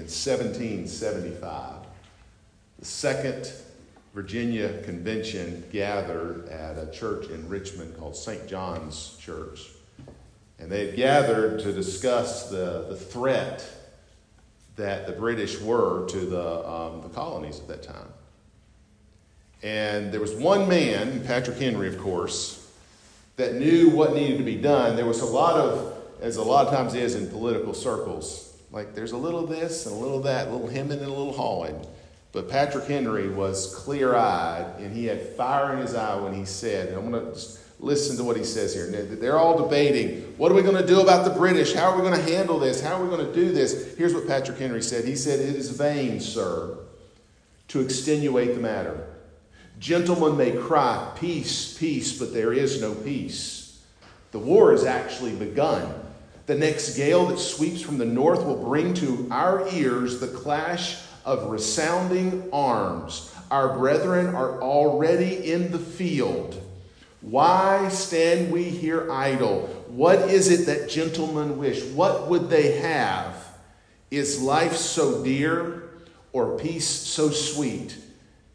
in 1775. The Second Virginia Convention gathered at a church in Richmond called St. John's Church. And they had gathered to discuss the, the threat that the British were to the, um, the colonies at that time. And there was one man, Patrick Henry, of course, that knew what needed to be done. There was a lot of, as a lot of times is in political circles, like there's a little this and a little that, a little hemming and a little hawing. But Patrick Henry was clear eyed and he had fire in his eye when he said, and I'm going to just listen to what he says here. They're all debating what are we going to do about the British? How are we going to handle this? How are we going to do this? Here's what Patrick Henry said He said, It is vain, sir, to extenuate the matter. Gentlemen may cry, Peace, peace, but there is no peace. The war has actually begun. The next gale that sweeps from the north will bring to our ears the clash of resounding arms. Our brethren are already in the field. Why stand we here idle? What is it that gentlemen wish? What would they have? Is life so dear or peace so sweet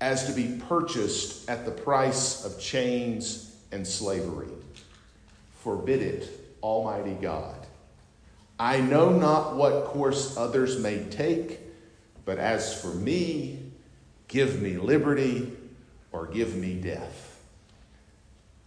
as to be purchased at the price of chains and slavery? Forbid it, Almighty God. I know not what course others may take, but as for me, give me liberty or give me death.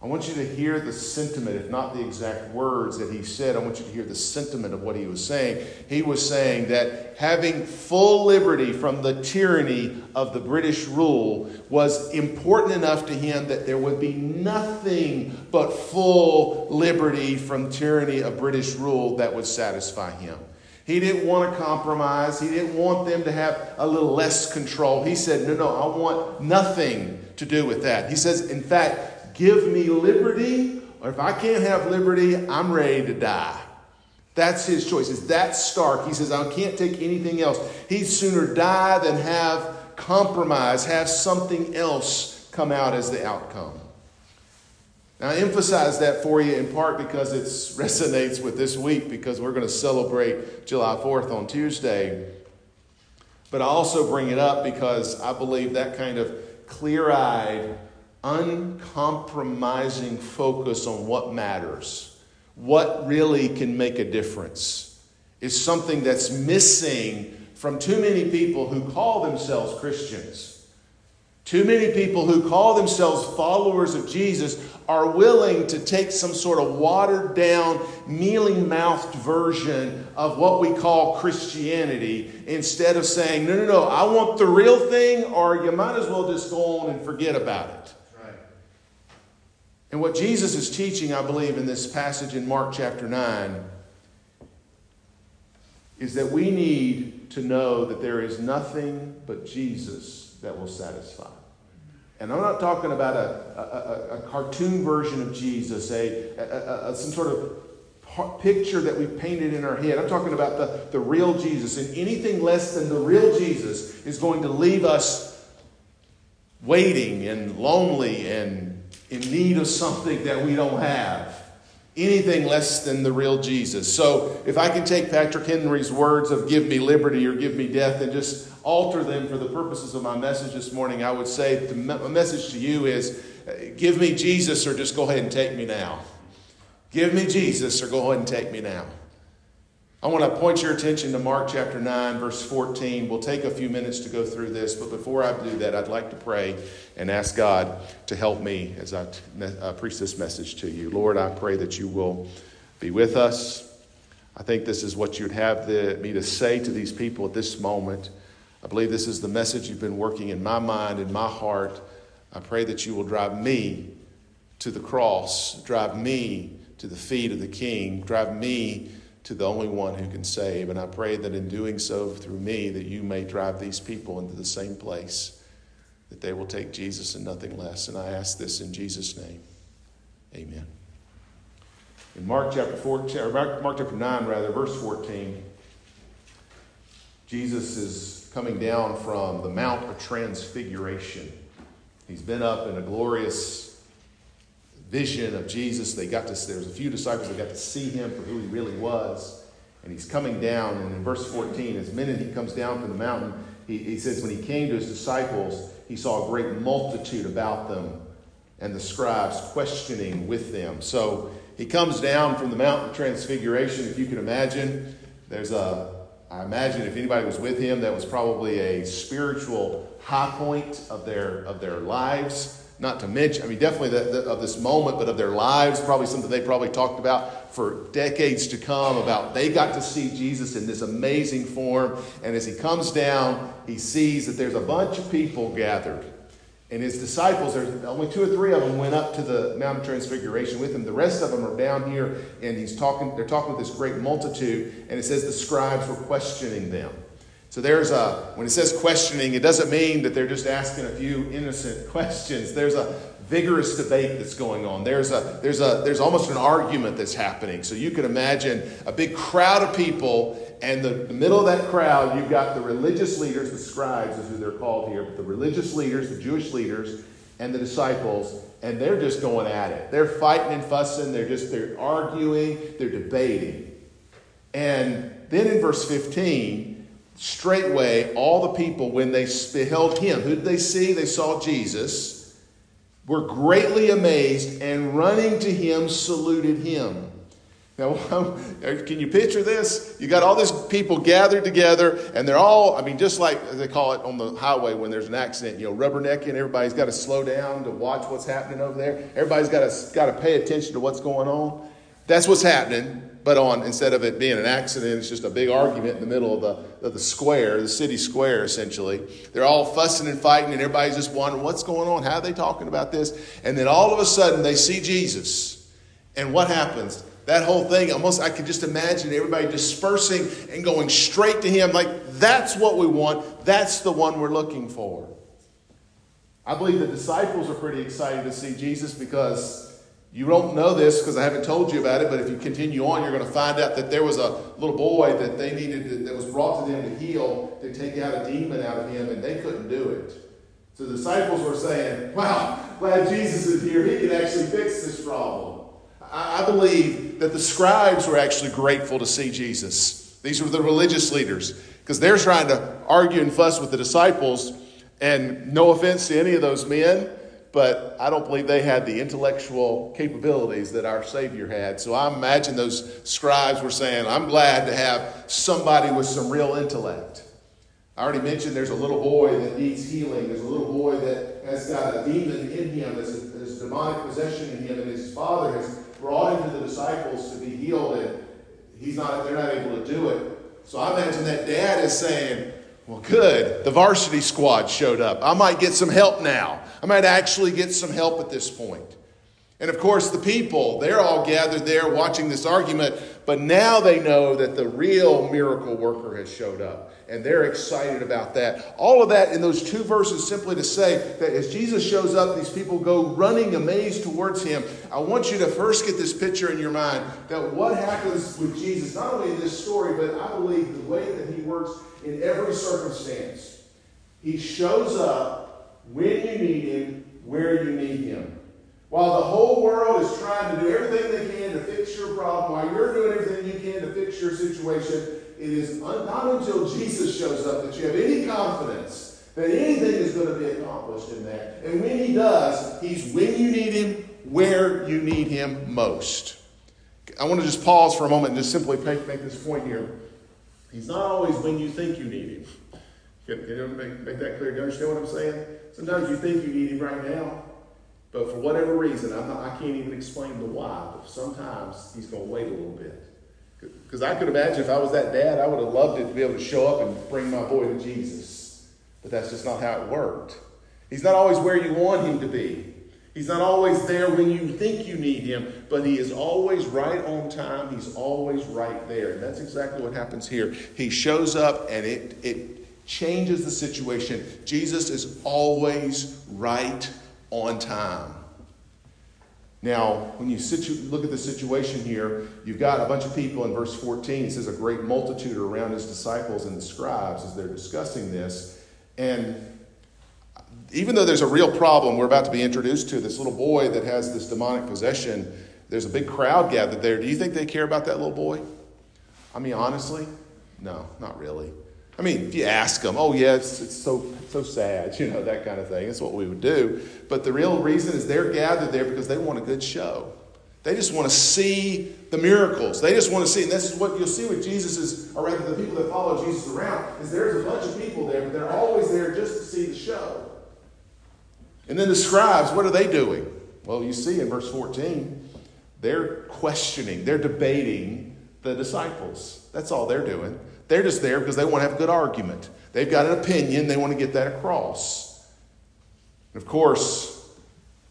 I want you to hear the sentiment, if not the exact words that he said. I want you to hear the sentiment of what he was saying. He was saying that having full liberty from the tyranny of the British rule was important enough to him that there would be nothing but full liberty from tyranny of British rule that would satisfy him. He didn't want to compromise. He didn't want them to have a little less control. He said, No, no, I want nothing to do with that. He says, In fact, give me liberty, or if I can't have liberty, I'm ready to die. That's his choice. It's that stark. He says, I can't take anything else. He'd sooner die than have compromise, have something else come out as the outcome. Now, I emphasize that for you in part because it resonates with this week because we're going to celebrate July 4th on Tuesday. But I also bring it up because I believe that kind of clear eyed, uncompromising focus on what matters, what really can make a difference, is something that's missing from too many people who call themselves Christians. Too many people who call themselves followers of Jesus are willing to take some sort of watered down, mealy mouthed version of what we call Christianity instead of saying, no, no, no, I want the real thing, or you might as well just go on and forget about it. And what Jesus is teaching, I believe, in this passage in Mark chapter 9 is that we need to know that there is nothing but Jesus that will satisfy. And I'm not talking about a, a, a, a cartoon version of Jesus, a, some sort of picture that we painted in our head. I'm talking about the, the real Jesus. And anything less than the real Jesus is going to leave us waiting and lonely and in need of something that we don't have. Anything less than the real Jesus. So, if I can take Patrick Henry's words of give me liberty or give me death and just alter them for the purposes of my message this morning, I would say the message to you is uh, give me Jesus or just go ahead and take me now. Give me Jesus or go ahead and take me now. I want to point your attention to Mark chapter 9, verse 14. We'll take a few minutes to go through this, but before I do that, I'd like to pray and ask God to help me as I preach this message to you. Lord, I pray that you will be with us. I think this is what you'd have the, me to say to these people at this moment. I believe this is the message you've been working in my mind, in my heart. I pray that you will drive me to the cross, drive me to the feet of the King, drive me to the only one who can save. And I pray that in doing so through me, that you may drive these people into the same place, that they will take Jesus and nothing less. And I ask this in Jesus' name. Amen. In Mark chapter 14, Mark, Mark chapter 9, rather, verse 14, Jesus is coming down from the Mount of Transfiguration. He's been up in a glorious vision of Jesus. They got to, there was a few disciples that got to see him for who he really was. And he's coming down, and in verse 14, as minute he comes down from the mountain, he, he says, When he came to his disciples, he saw a great multitude about them, and the scribes questioning with them. So he comes down from the mountain Transfiguration, if you can imagine. There's a, I imagine if anybody was with him, that was probably a spiritual high point of their, of their lives not to mention, I mean, definitely the, the, of this moment, but of their lives, probably something they probably talked about for decades to come. About they got to see Jesus in this amazing form, and as he comes down, he sees that there's a bunch of people gathered, and his disciples. There's only two or three of them went up to the Mount of Transfiguration with him. The rest of them are down here, and he's talking. They're talking with this great multitude, and it says the scribes were questioning them. So there's a, when it says questioning, it doesn't mean that they're just asking a few innocent questions. There's a vigorous debate that's going on. There's a, there's a, there's almost an argument that's happening. So you can imagine a big crowd of people, and the, the middle of that crowd, you've got the religious leaders, the scribes is who they're called here, but the religious leaders, the Jewish leaders, and the disciples, and they're just going at it. They're fighting and fussing. They're just, they're arguing. They're debating. And then in verse 15, straightway all the people, when they beheld him, who did they see? They saw Jesus, were greatly amazed and running to him saluted him. Now, can you picture this? You got all these people gathered together, and they're all, I mean, just like they call it on the highway when there's an accident, you know, rubbernecking, everybody's got to slow down to watch what's happening over there. Everybody's got to, got to pay attention to what's going on. That's what's happening but on instead of it being an accident, it's just a big argument in the middle of the, of the square, the city square, essentially. They're all fussing and fighting, and everybody's just wondering what's going on. How are they talking about this? And then all of a sudden, they see Jesus, and what happens? That whole thing, almost I could just imagine everybody dispersing and going straight to him. Like, that's what we want. That's the one we're looking for. I believe the disciples are pretty excited to see Jesus because you don't know this because I haven't told you about it, but if you continue on, you're going to find out that there was a little boy that they needed to, that was brought to them to heal, to take out a demon out of him, and they couldn't do it. So the disciples were saying, Wow, glad Jesus is here. He can actually fix this problem. I, I believe that the scribes were actually grateful to see Jesus. These were the religious leaders because they're trying to argue and fuss with the disciples. And no offense to any of those men, but I don't believe they had the intellectual capabilities that our Savior had. So I imagine those scribes were saying, I'm glad to have somebody with some real intellect. I already mentioned there's a little boy that needs healing. There's a little boy that has got a demon in him, there's, there's demonic possession in him, and his father has brought him to the disciples to be healed, and he's not, they're not able to do it. So I imagine that dad is saying, well, good. The varsity squad showed up. I might get some help now. I might actually get some help at this point. And of course, the people, they're all gathered there watching this argument, but now they know that the real miracle worker has showed up. And they're excited about that. All of that in those two verses simply to say that as Jesus shows up, these people go running amazed towards him. I want you to first get this picture in your mind that what happens with Jesus, not only in this story, but I believe the way that he works in every circumstance. He shows up when you need him, where you need him. While the whole world is trying to do everything they can to fix your problem, while you're doing everything you can to fix your situation, it is not until Jesus shows up that you have any confidence that anything is going to be accomplished in that. And when he does, he's when you need him, where you need him most. I want to just pause for a moment and just simply make, this point here. He's not always when you think you need him. Can, can you make, make that clear? Do you understand what I'm saying? Sometimes you think you need him right now, but for whatever reason, I'm not, I can't even explain the why, but sometimes he's going to wait a little bit. Because I could imagine if I was that dad, I would have loved it to be able to show up and bring my boy to Jesus. But that's just not how it worked. He's not always where you want him to be. He's not always there when you think you need him, but he is always right on time. He's always right there. And that's exactly what happens here. He shows up and it, it changes the situation. Jesus is always right on time. Now, when you situ- look at the situation here, you've got a bunch of people in verse 14. It says, A great multitude around his disciples and the scribes as they're discussing this. And even though there's a real problem we're about to be introduced to, this little boy that has this demonic possession, there's a big crowd gathered there. Do you think they care about that little boy? I mean, honestly, no, not really. I mean, if you ask them, oh, yeah, it's, it's so, so sad, you know, that kind of thing. That's what we would do. But the real reason is they're gathered there because they want a good show. They just want to see the miracles. They just want to see, and this is what you'll see with Jesus is, or rather the people that follow Jesus around, is there's a bunch of people there, but they're always there just to see the show. And then the scribes, what are they doing? Well, you see in verse 14, they're questioning, they're debating the disciples. That's all they're doing. They're just there because they want to have a good argument. They've got an opinion, they want to get that across. And of course,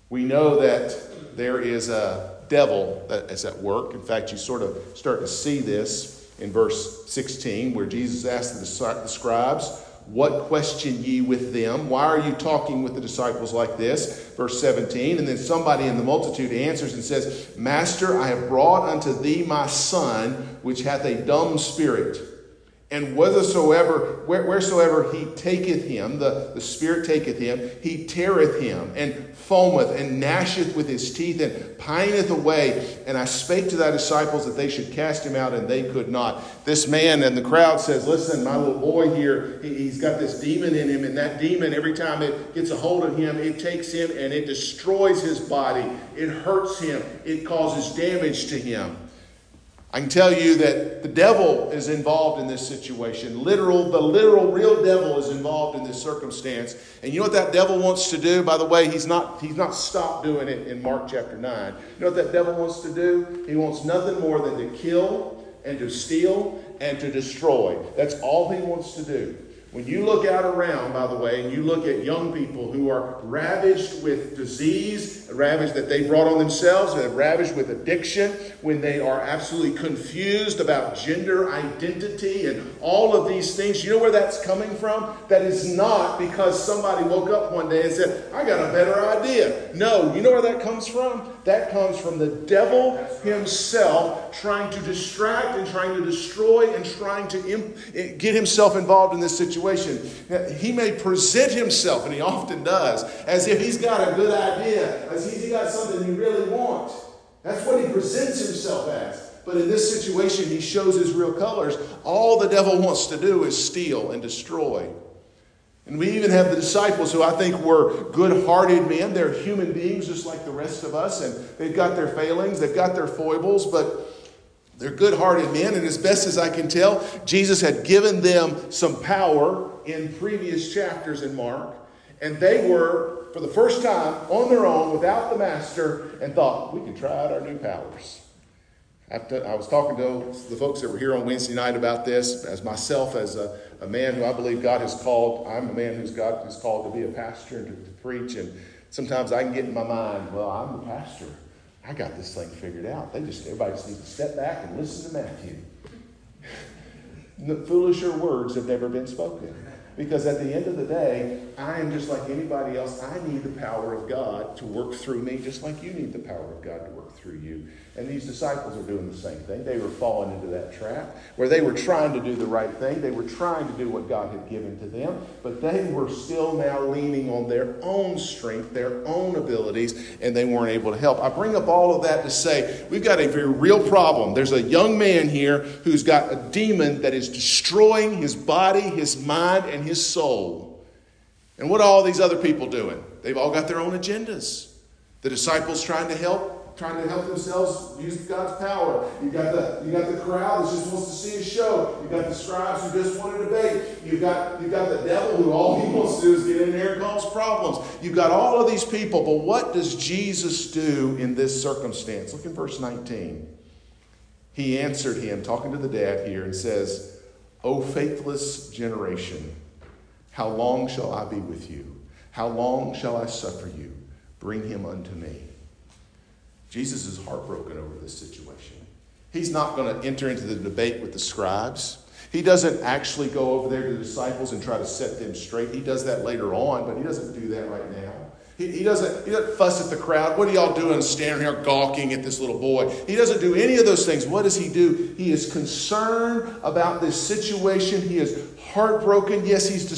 we know that there is a devil that is at work. In fact, you sort of start to see this in verse 16, where Jesus asked the scribes, what question ye with them? Why are you talking with the disciples like this? Verse 17. And then somebody in the multitude answers and says, Master, I have brought unto thee my son, which hath a dumb spirit. And whithersoever, wheresoever he taketh him, the, the Spirit taketh him, he teareth him, and foameth, and gnasheth with his teeth, and pineth away. And I spake to thy disciples that they should cast him out, and they could not. This man and the crowd says, Listen, my little boy here, he, he's got this demon in him, and that demon, every time it gets a hold of him, it takes him and it destroys his body. It hurts him, it causes damage to him. I can tell you that the devil is involved in this situation. Literal, the literal, real devil is involved in this circumstance. And you know what that devil wants to do? By the way, he's not, he's not stopped doing it in Mark chapter 9. You know what that devil wants to do? He wants nothing more than to kill and to steal and to destroy. That's all he wants to do. When you look out around, by the way, and you look at young people who are ravaged with disease, ravaged that they brought on themselves, and ravaged with addiction, when they are absolutely confused about gender identity and all of these things, you know where that's coming from? That is not because somebody woke up one day and said, I got a better idea. No, you know where that comes from? That comes from the devil himself trying to distract and trying to destroy and trying to imp- eh, get himself involved in this situation. He may present himself, and he often does, as if he's got a good idea, as if he's got something he really wants. That's what he presents himself as. But in this situation, he shows his real colors. All the devil wants to do is steal and destroy. And we even have the disciples who I think were good hearted men. They're human beings just like the rest of us, and they've got their failings, they've got their foibles, but they're good hearted men. And as best as I can tell, Jesus had given them some power in previous chapters in Mark, and they were, for the first time, on their own without the master, and thought, we can try out our new powers. After, I was talking to the folks that were here on Wednesday night about this, as myself, as a, a man who I believe God has called. I'm a man who's God has called to be a pastor and to, to preach. And sometimes I can get in my mind, well, I'm the pastor. I got this thing figured out. They just everybody just needs to step back and listen to Matthew. the Foolisher words have never been spoken. Because at the end of the day, I am just like anybody else. I need the power of God to work through me, just like you need the power of God to work through you. And these disciples are doing the same thing. They were falling into that trap where they were trying to do the right thing. They were trying to do what God had given to them, but they were still now leaning on their own strength, their own abilities, and they weren't able to help. I bring up all of that to say we've got a very real problem. There's a young man here who's got a demon that is destroying his body, his mind, and his soul. And what are all these other people doing? They've all got their own agendas. The disciples trying to help, trying to help themselves use God's power. You got the you got the crowd that just wants to see a show. You got the scribes who just want to debate. You've got you've got the devil who all he wants to do is get in there and cause problems. You've got all of these people, but what does Jesus do in this circumstance? Look in verse 19. He answered him, talking to the dad here, and says, O faithless generation, how long shall I be with you? How long shall I suffer you? Bring him unto me. Jesus is heartbroken over this situation. He's not going to enter into the debate with the scribes. He doesn't actually go over there to the disciples and try to set them straight. He does that later on, but he doesn't do that right now. He, he, doesn't, he doesn't fuss at the crowd. What are y'all doing standing here gawking at this little boy? He doesn't do any of those things. What does he do? He is concerned about this situation. He is heartbroken. Yes, he's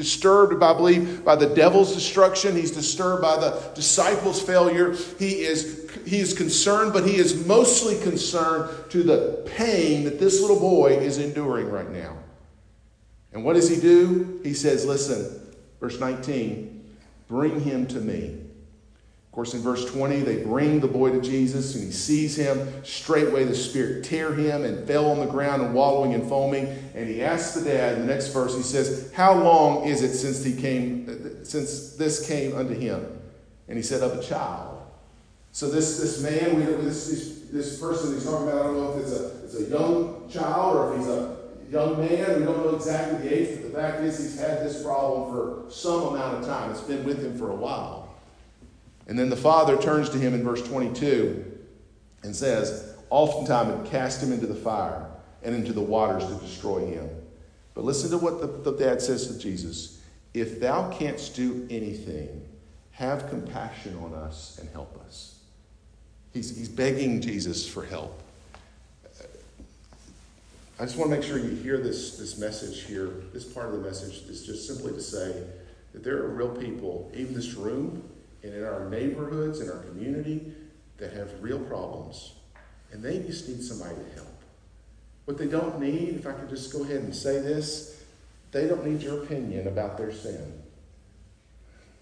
disturbed, I believe, by the devil's destruction. He's disturbed by the disciples' failure. He is, he is concerned, but he is mostly concerned to the pain that this little boy is enduring right now. And what does he do? He says, Listen, verse 19, bring him to me. Of course, in verse 20, they bring the boy to Jesus, and he sees him. Straightway, the Spirit tear him and fell on the ground and wallowing and foaming. And he asks the dad, in the next verse, he says, How long is it since he came, since this came unto him? And he said, Of a child. So this, this man, we, this, this, this person he's talking about, I don't know if it's a, it's a young child or if he's a young man. We don't know exactly the age, but the fact is he's had this problem for some amount of time. It's been with him for a while. And then the father turns to him in verse 22 and says, Oftentimes it cast him into the fire and into the waters to destroy him. But listen to what the, the dad says to Jesus If thou canst do anything, have compassion on us and help us. He's, he's begging Jesus for help. I just want to make sure you hear this, this message here. This part of the message is just simply to say that there are real people, even this room, and in our neighborhoods, in our community, that have real problems. And they just need somebody to help. What they don't need, if I could just go ahead and say this, they don't need your opinion about their sin.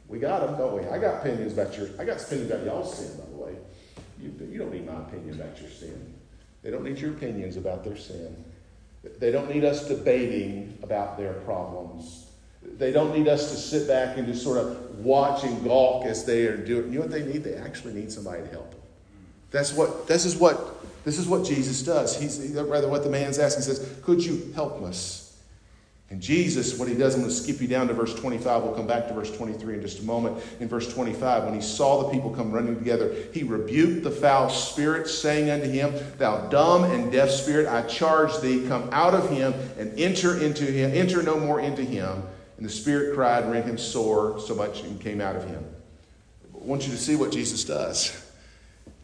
We got them, don't we? I got opinions about your, I got opinions about y'all's sin, by the way. You, you don't need my opinion about your sin. They don't need your opinions about their sin. They don't need us debating about their problems. They don't need us to sit back and just sort of watch and gawk as they are doing. You know what they need? They actually need somebody to help them. That's what this is what this is what Jesus does. He's rather what the man's asking. He says, Could you help us? And Jesus, what he does, I'm going to skip you down to verse 25. We'll come back to verse 23 in just a moment. In verse 25, when he saw the people come running together, he rebuked the foul spirit, saying unto him, Thou dumb and deaf spirit, I charge thee, come out of him and enter into him, enter no more into him. And the Spirit cried and rent him sore so much and came out of him. I want you to see what Jesus does.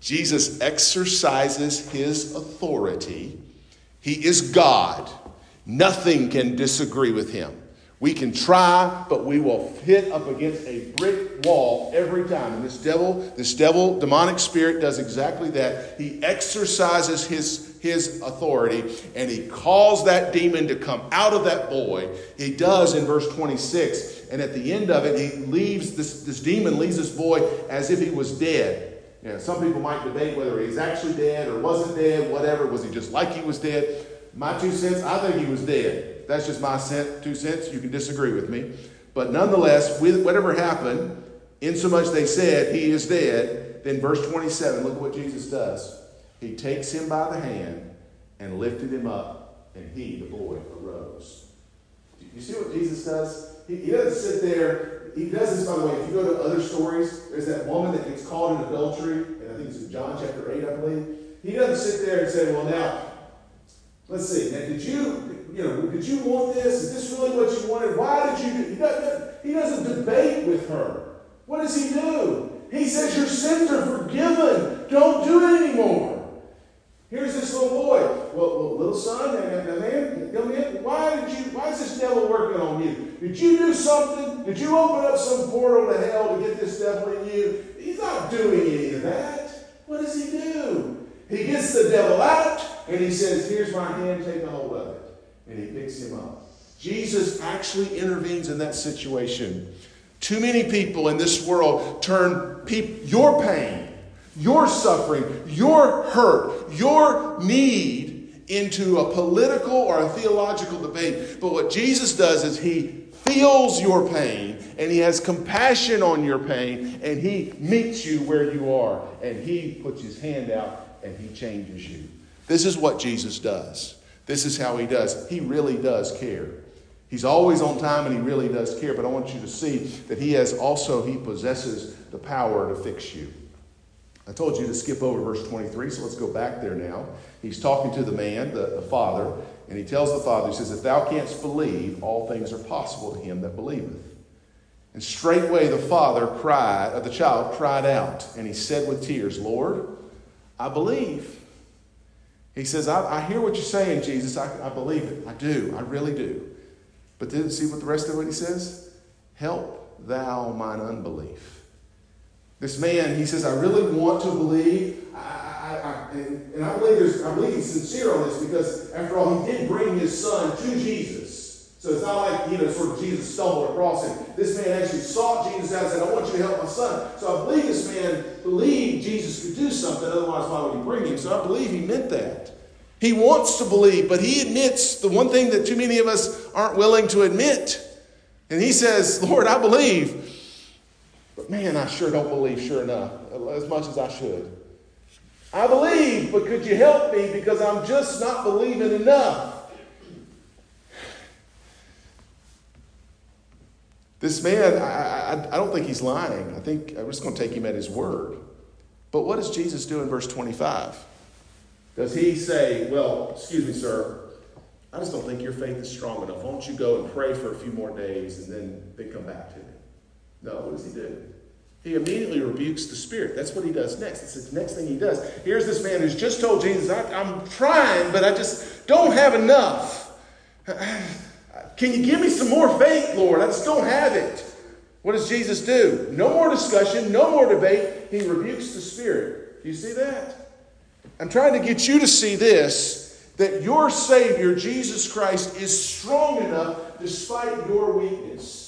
Jesus exercises his authority. He is God. Nothing can disagree with him. We can try, but we will hit up against a brick wall every time. And this devil, this devil, demonic spirit does exactly that. He exercises his, his authority and he calls that demon to come out of that boy. He does in verse 26. And at the end of it, he leaves this, this demon leaves this boy as if he was dead. Know, some people might debate whether he's actually dead or wasn't dead, whatever. Was he just like he was dead? My two cents, I think he was dead. That's just my cent, two cents. You can disagree with me. But nonetheless, with whatever happened, insomuch they said he is dead, then verse 27, look what Jesus does. He takes him by the hand and lifted him up, and he, the boy, arose. You see what Jesus does? He, he doesn't sit there. He does this, by the way. If you go to other stories, there's that woman that gets caught in adultery, and I think it's in John chapter 8, I believe. He doesn't sit there and say, Well, now, let's see. Now, did you you know, did you want this? Is this really what you wanted? Why did you? He doesn't, he doesn't debate with her. What does he do? He says, Your sins are forgiven. Don't do it anymore. Here's this little boy. Well, well little son, man, young man, why did you? Why is this devil working on you? Did you do something? Did you open up some portal to hell to get this devil in you? He's not doing any of that. What does he do? He gets the devil out and he says, "Here's my hand. Take a hold of it." and he picks him up. Jesus actually intervenes in that situation. Too many people in this world turn your pain, your suffering, your hurt, your need into a political or a theological debate. But what Jesus does is he feels your pain and he has compassion on your pain and he meets you where you are and he puts his hand out and he changes you. This is what Jesus does. This is how he does. He really does care. He's always on time and he really does care, but I want you to see that he has also, he possesses the power to fix you. I told you to skip over verse 23, so let's go back there now. He's talking to the man, the, the father, and he tells the father, he says, If thou canst believe, all things are possible to him that believeth. And straightway the father cried, or the child cried out, and he said with tears, Lord, I believe. He says, I, I hear what you're saying, Jesus. I, I believe it. I do. I really do. But then see what the rest of what he says? Help thou mine unbelief. This man, he says, I really want to believe. I, I, I, and, and I believe there's, I believe he's sincere on this because, after all, he did bring his son to Jesus. So it's not like, you know, sort of Jesus stumbled across him. This man actually sought Jesus out and said, I want you to help my son. So I believe this man believed Jesus could do something, otherwise, why would he bring him? So I believe he meant that. He wants to believe, but he admits the one thing that too many of us aren't willing to admit. And he says, Lord, I believe. But man, I sure don't believe, sure enough, as much as I should. I believe, but could you help me because I'm just not believing enough? This man, I, I, I don't think he's lying. I think uh, I'm just going to take him at his word. But what does Jesus do in verse 25? Does he say, Well, excuse me, sir, I just don't think your faith is strong enough. Why don't you go and pray for a few more days and then, then come back to me? No, what does he do? He immediately rebukes the spirit. That's what he does next. It's the next thing he does. Here's this man who's just told Jesus, I'm trying, but I just don't have enough. Can you give me some more faith, Lord? I just don't have it. What does Jesus do? No more discussion, no more debate. He rebukes the spirit. Do you see that? I'm trying to get you to see this that your Savior, Jesus Christ, is strong enough despite your weakness.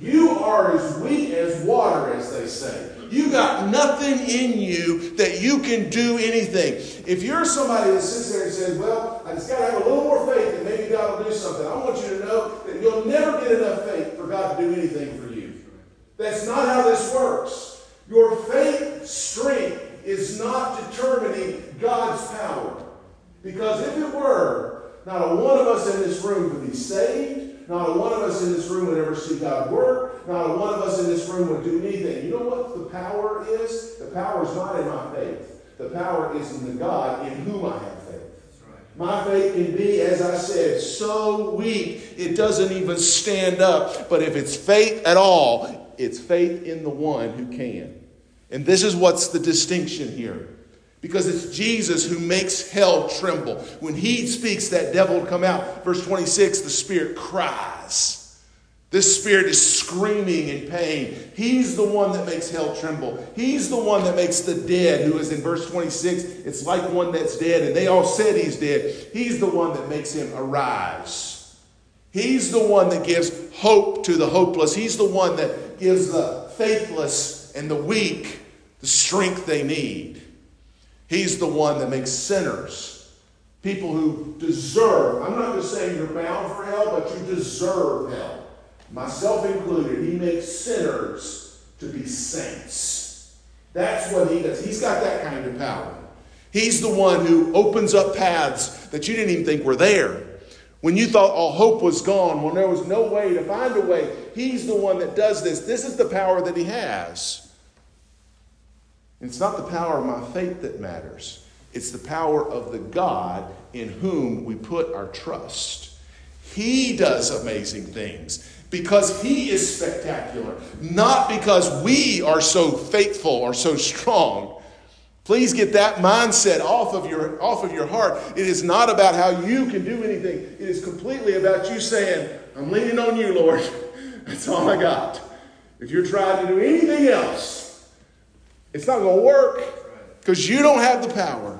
You are as weak as water, as they say. You got nothing in you that you can do anything. If you're somebody that sits there and says, Well, I just got to have a little more faith and maybe God will do something, I want you to know that you'll never get enough faith for God to do anything for you. That's not how this works. Your faith strength is not determining God's power. Because if it were, not a one of us in this room would be saved. Not a one of us in this room would ever see God work. Not a one of us in this room would do anything. You know what the power is? The power is not in my faith. The power is in the God in whom I have faith. My faith can be, as I said, so weak it doesn't even stand up. But if it's faith at all, it's faith in the one who can. And this is what's the distinction here. Because it's Jesus who makes hell tremble. When he speaks, that devil will come out. Verse 26, the spirit cries. This spirit is screaming in pain. He's the one that makes hell tremble. He's the one that makes the dead, who is in verse 26, it's like one that's dead, and they all said he's dead. He's the one that makes him arise. He's the one that gives hope to the hopeless. He's the one that gives the faithless and the weak the strength they need. He's the one that makes sinners, people who deserve. I'm not just saying you're bound for hell, but you deserve hell. Myself included, he makes sinners to be saints. That's what he does. He's got that kind of power. He's the one who opens up paths that you didn't even think were there. When you thought all hope was gone, when there was no way to find a way, he's the one that does this. This is the power that he has. It's not the power of my faith that matters, it's the power of the God in whom we put our trust. He does amazing things because He is spectacular, not because we are so faithful or so strong. Please get that mindset off of your off of your heart. It is not about how you can do anything. It is completely about you saying, "I'm leaning on you, Lord. That's all I got." If you're trying to do anything else, it's not going to work because you don't have the power.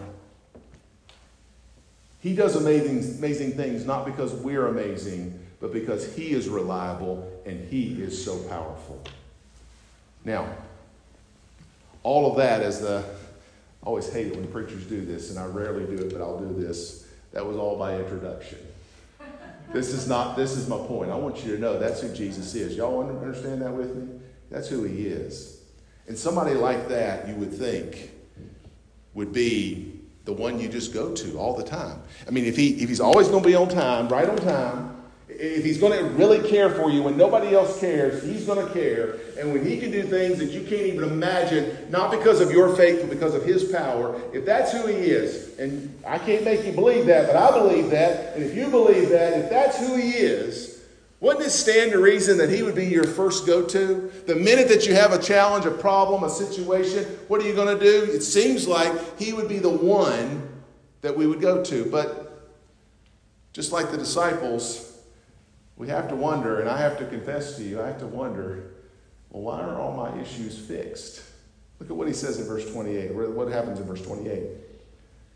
He does amazing, amazing things not because we're amazing, but because He is reliable and He is so powerful. Now, all of that as the, I always hate it when preachers do this, and I rarely do it, but I'll do this. That was all by introduction. This is not, this is my point. I want you to know that's who Jesus is. Y'all understand that with me? That's who He is. And somebody like that, you would think, would be the one you just go to all the time. I mean, if, he, if he's always going to be on time, right on time, if he's going to really care for you when nobody else cares, he's going to care. And when he can do things that you can't even imagine, not because of your faith, but because of his power, if that's who he is, and I can't make you believe that, but I believe that, and if you believe that, if that's who he is, wouldn't it stand to reason that he would be your first go to? The minute that you have a challenge, a problem, a situation, what are you going to do? It seems like he would be the one that we would go to. But just like the disciples, we have to wonder, and I have to confess to you, I have to wonder, well, why are all my issues fixed? Look at what he says in verse 28. What happens in verse 28?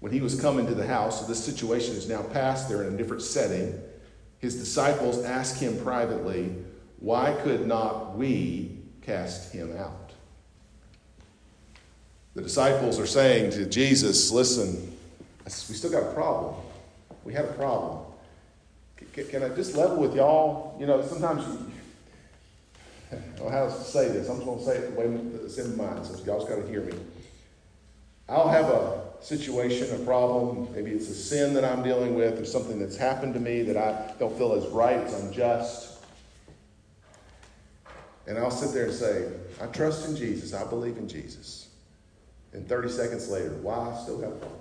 When he was coming to the house, so this situation is now past, they're in a different setting. His disciples ask him privately, Why could not we cast him out? The disciples are saying to Jesus, Listen, we still got a problem. We had a problem. Can I just level with y'all? You know, sometimes you, I don't know how to say this. I'm just going to say it the way it's in mind, so y'all's got to hear me. I'll have a situation, a problem, maybe it's a sin that I'm dealing with, or something that's happened to me that I don't feel is right, it's unjust. And I'll sit there and say, I trust in Jesus, I believe in Jesus. And 30 seconds later, why I still have a problem?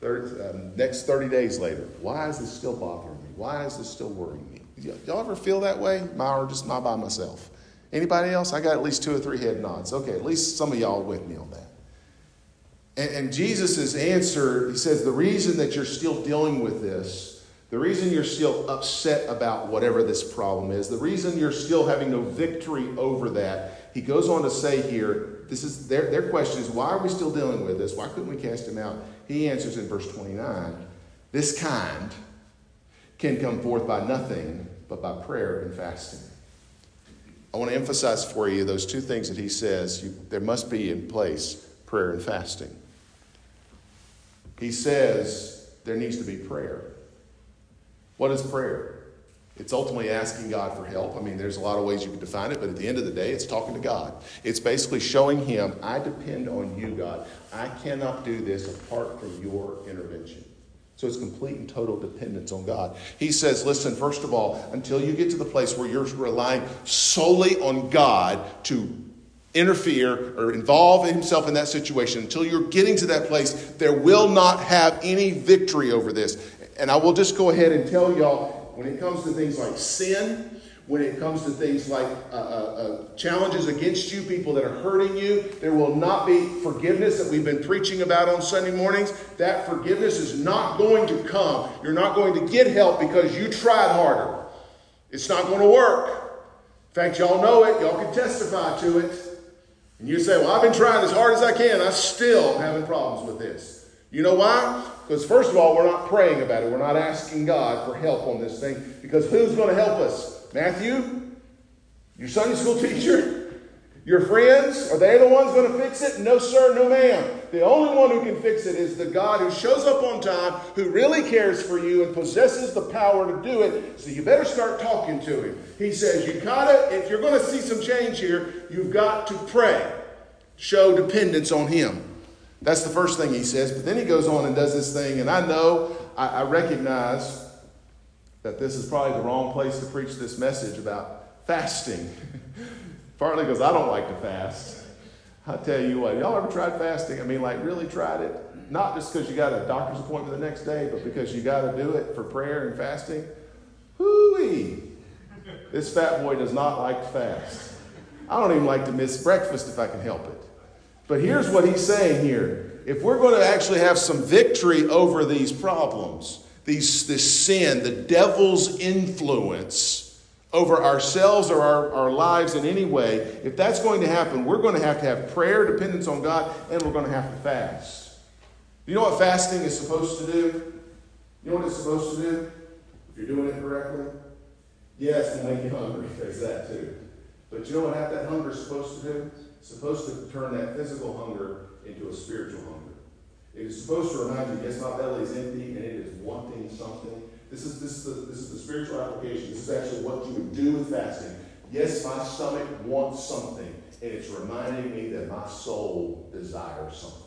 30, uh, next 30 days later, why is this still bothering me? Why is this still worrying me? Y'all ever feel that way? My, or just my by myself? Anybody else? I got at least two or three head nods. Okay, at least some of y'all with me on that. And, and Jesus' answer, he says, the reason that you're still dealing with this, the reason you're still upset about whatever this problem is, the reason you're still having no victory over that, he goes on to say here, this is their, their question is, why are we still dealing with this? Why couldn't we cast him out? He answers in verse 29, this kind can come forth by nothing but by prayer and fasting. I want to emphasize for you those two things that he says you, there must be in place prayer and fasting. He says there needs to be prayer. What is prayer? It's ultimately asking God for help. I mean, there's a lot of ways you can define it, but at the end of the day, it's talking to God. It's basically showing Him, I depend on you, God. I cannot do this apart from your intervention. So it's complete and total dependence on God. He says, listen, first of all, until you get to the place where you're relying solely on God to interfere or involve himself in that situation until you're getting to that place, there will not have any victory over this. And I will just go ahead and tell y'all when it comes to things like sin, when it comes to things like uh, uh, uh, challenges against you, people that are hurting you, there will not be forgiveness that we've been preaching about on Sunday mornings. That forgiveness is not going to come. You're not going to get help because you tried harder. It's not going to work. In fact, y'all know it. Y'all can testify to it. And you say, Well, I've been trying as hard as I can. I still am having problems with this. You know why? Because, first of all, we're not praying about it. We're not asking God for help on this thing. Because who's going to help us? Matthew? Your Sunday school teacher? Your friends? Are they the ones going to fix it? No, sir, no, ma'am. The only one who can fix it is the God who shows up on time, who really cares for you and possesses the power to do it. So you better start talking to him. He says, You gotta, if you're going to see some change here, you've got to pray. Show dependence on him. That's the first thing he says. But then he goes on and does this thing, and I know, I, I recognize that this is probably the wrong place to preach this message about fasting. Partly because I don't like to fast. I tell you what, y'all ever tried fasting? I mean, like really tried it? Not just because you got a doctor's appointment the next day, but because you got to do it for prayer and fasting. Hooey! This fat boy does not like to fast. I don't even like to miss breakfast if I can help it. But here's what he's saying here. If we're going to actually have some victory over these problems, these, this sin, the devil's influence, over ourselves or our, our lives in any way, if that's going to happen, we're going to have to have prayer, dependence on God, and we're going to have to fast. You know what fasting is supposed to do? You know what it's supposed to do? If you're doing it correctly? Yes, it will make you hungry. There's that too. But you know what that hunger is supposed to do? It's supposed to turn that physical hunger into a spiritual hunger. It is supposed to remind you, yes, my belly is empty and it is wanting something. This is, this, is the, this is the spiritual application. This is actually what you would do with fasting. Yes, my stomach wants something, and it's reminding me that my soul desires something.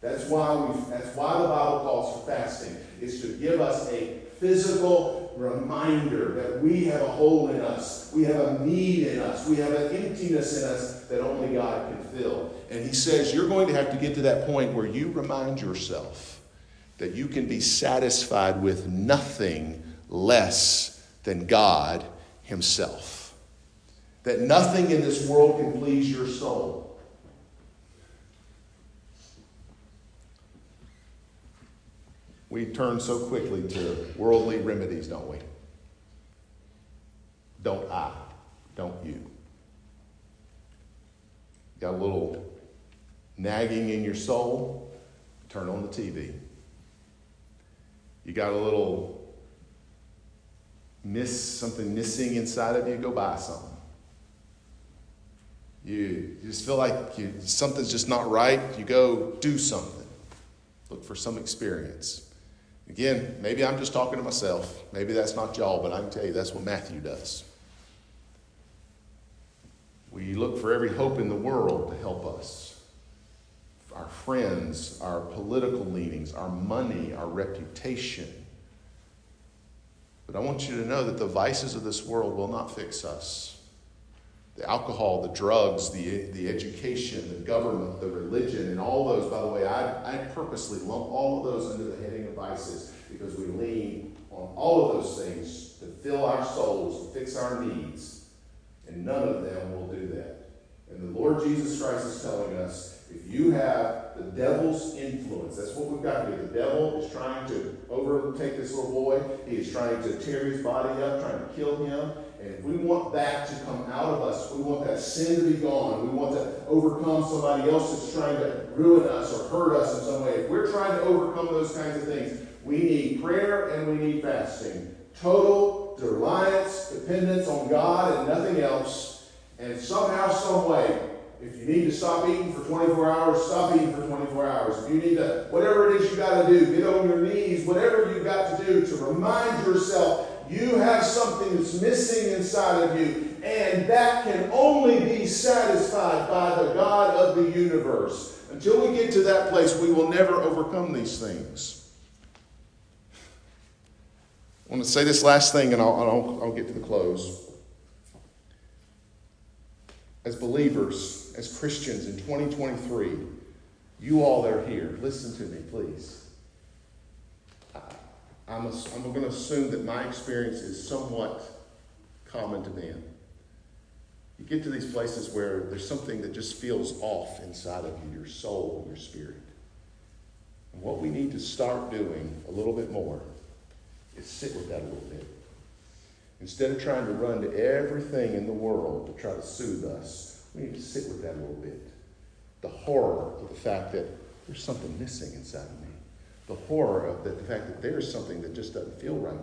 That's why we that's why the Bible calls for fasting, is to give us a physical reminder that we have a hole in us, we have a need in us, we have an emptiness in us that only God can fill. And he says you're going to have to get to that point where you remind yourself that you can be satisfied with nothing less than God Himself. That nothing in this world can please your soul. We turn so quickly to worldly remedies, don't we? Don't I? Don't you? Got a little nagging in your soul? Turn on the TV. You got a little miss something missing inside of you? Go buy something. You, you just feel like you, something's just not right? You go do something. Look for some experience. Again, maybe I'm just talking to myself. Maybe that's not y'all, but I can tell you that's what Matthew does. We look for every hope in the world to help us. Our friends, our political leanings, our money, our reputation. But I want you to know that the vices of this world will not fix us the alcohol, the drugs, the, the education, the government, the religion, and all those, by the way, I, I purposely lump all of those under the heading of vices because we lean on all of those things to fill our souls, to fix our needs, and none of them will do that. And the Lord Jesus Christ is telling us if you have the devil's influence, that's what we've got here. The devil is trying to overtake this little boy, he is trying to tear his body up, trying to kill him. And we want that to come out of us, we want that sin to be gone, we want to overcome somebody else that's trying to ruin us or hurt us in some way. If we're trying to overcome those kinds of things, we need prayer and we need fasting. Total reliance, dependence on God and nothing else. And somehow, some way, if you need to stop eating for 24 hours, stop eating for 24 hours. If you need to, whatever it is you got to do, get on your knees, whatever you've got to do to remind yourself you have something that's missing inside of you, and that can only be satisfied by the God of the universe. Until we get to that place, we will never overcome these things. I want to say this last thing, and I'll, I'll, I'll get to the close. As believers, as Christians in 2023, you all that are here, listen to me, please. I'm, a, I'm going to assume that my experience is somewhat common to men. You get to these places where there's something that just feels off inside of you, your soul, your spirit. And what we need to start doing a little bit more is sit with that a little bit. Instead of trying to run to everything in the world to try to soothe us, we need to sit with that a little bit. The horror of the fact that there's something missing inside of me the horror of the, the fact that there's something that just doesn't feel right.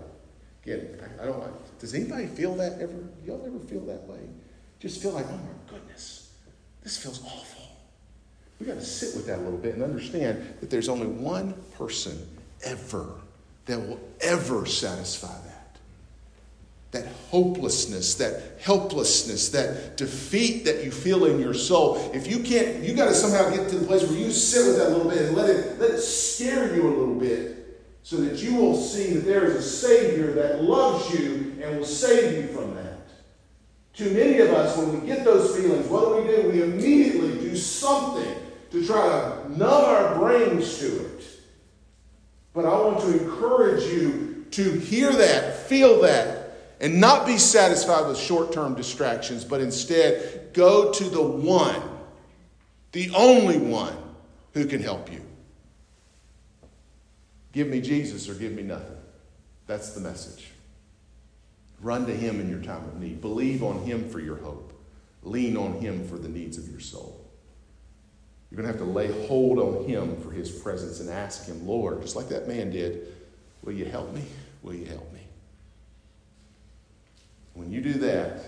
Again, I, I don't. I, does anybody feel that ever? Y'all ever feel that way? Just feel like, oh my goodness, this feels awful. We got to sit with that a little bit and understand that there's only one person ever that will ever satisfy that that hopelessness, that helplessness, that defeat that you feel in your soul. If you can't, you got to somehow get to the place where you sit with that a little bit and let it, let it scare you a little bit so that you will see that there is a Savior that loves you and will save you from that. Too many of us, when we get those feelings, what do we do? We immediately do something to try to numb our brains to it. But I want to encourage you to hear that, feel that, and not be satisfied with short term distractions, but instead go to the one, the only one who can help you. Give me Jesus or give me nothing. That's the message. Run to Him in your time of need. Believe on Him for your hope. Lean on Him for the needs of your soul. You're going to have to lay hold on Him for His presence and ask Him, Lord, just like that man did, will you help me? Will you help me? When you do that,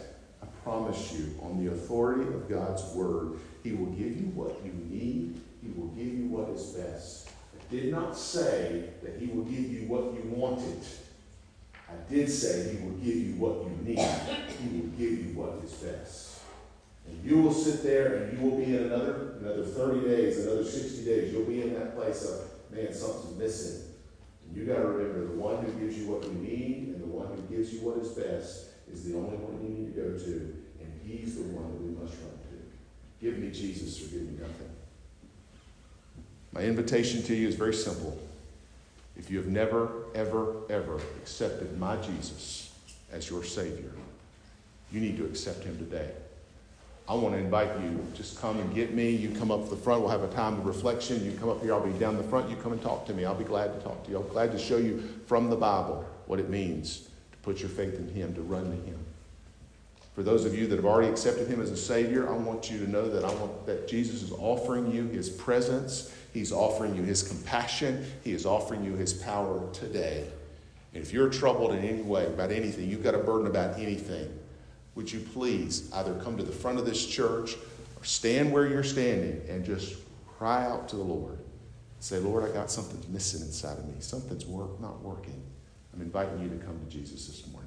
I promise you, on the authority of God's word, He will give you what you need, He will give you what is best. I did not say that He will give you what you wanted. I did say He will give you what you need. He will give you what is best. And you will sit there and you will be in another, another 30 days, another 60 days. You'll be in that place of, man, something's missing. And you got to remember the one who gives you what you need and the one who gives you what is best is the only one you need to go to, and He's the one that we must run to. Give me Jesus or give me nothing. My invitation to you is very simple. If you have never, ever, ever accepted my Jesus as your Savior, you need to accept Him today. I want to invite you, just come and get me. You come up to the front. We'll have a time of reflection. You come up here. I'll be down the front. You come and talk to me. I'll be glad to talk to you. I'm glad to show you from the Bible what it means put your faith in Him, to run to Him. For those of you that have already accepted him as a Savior, I want you to know that I want that Jesus is offering you his presence. He's offering you his compassion. He is offering you his power today. And if you're troubled in any way about anything, you've got a burden about anything, would you please either come to the front of this church or stand where you're standing and just cry out to the Lord. Say, Lord, I got something missing inside of me. Something's work, not working. I'm inviting you to come to Jesus this morning.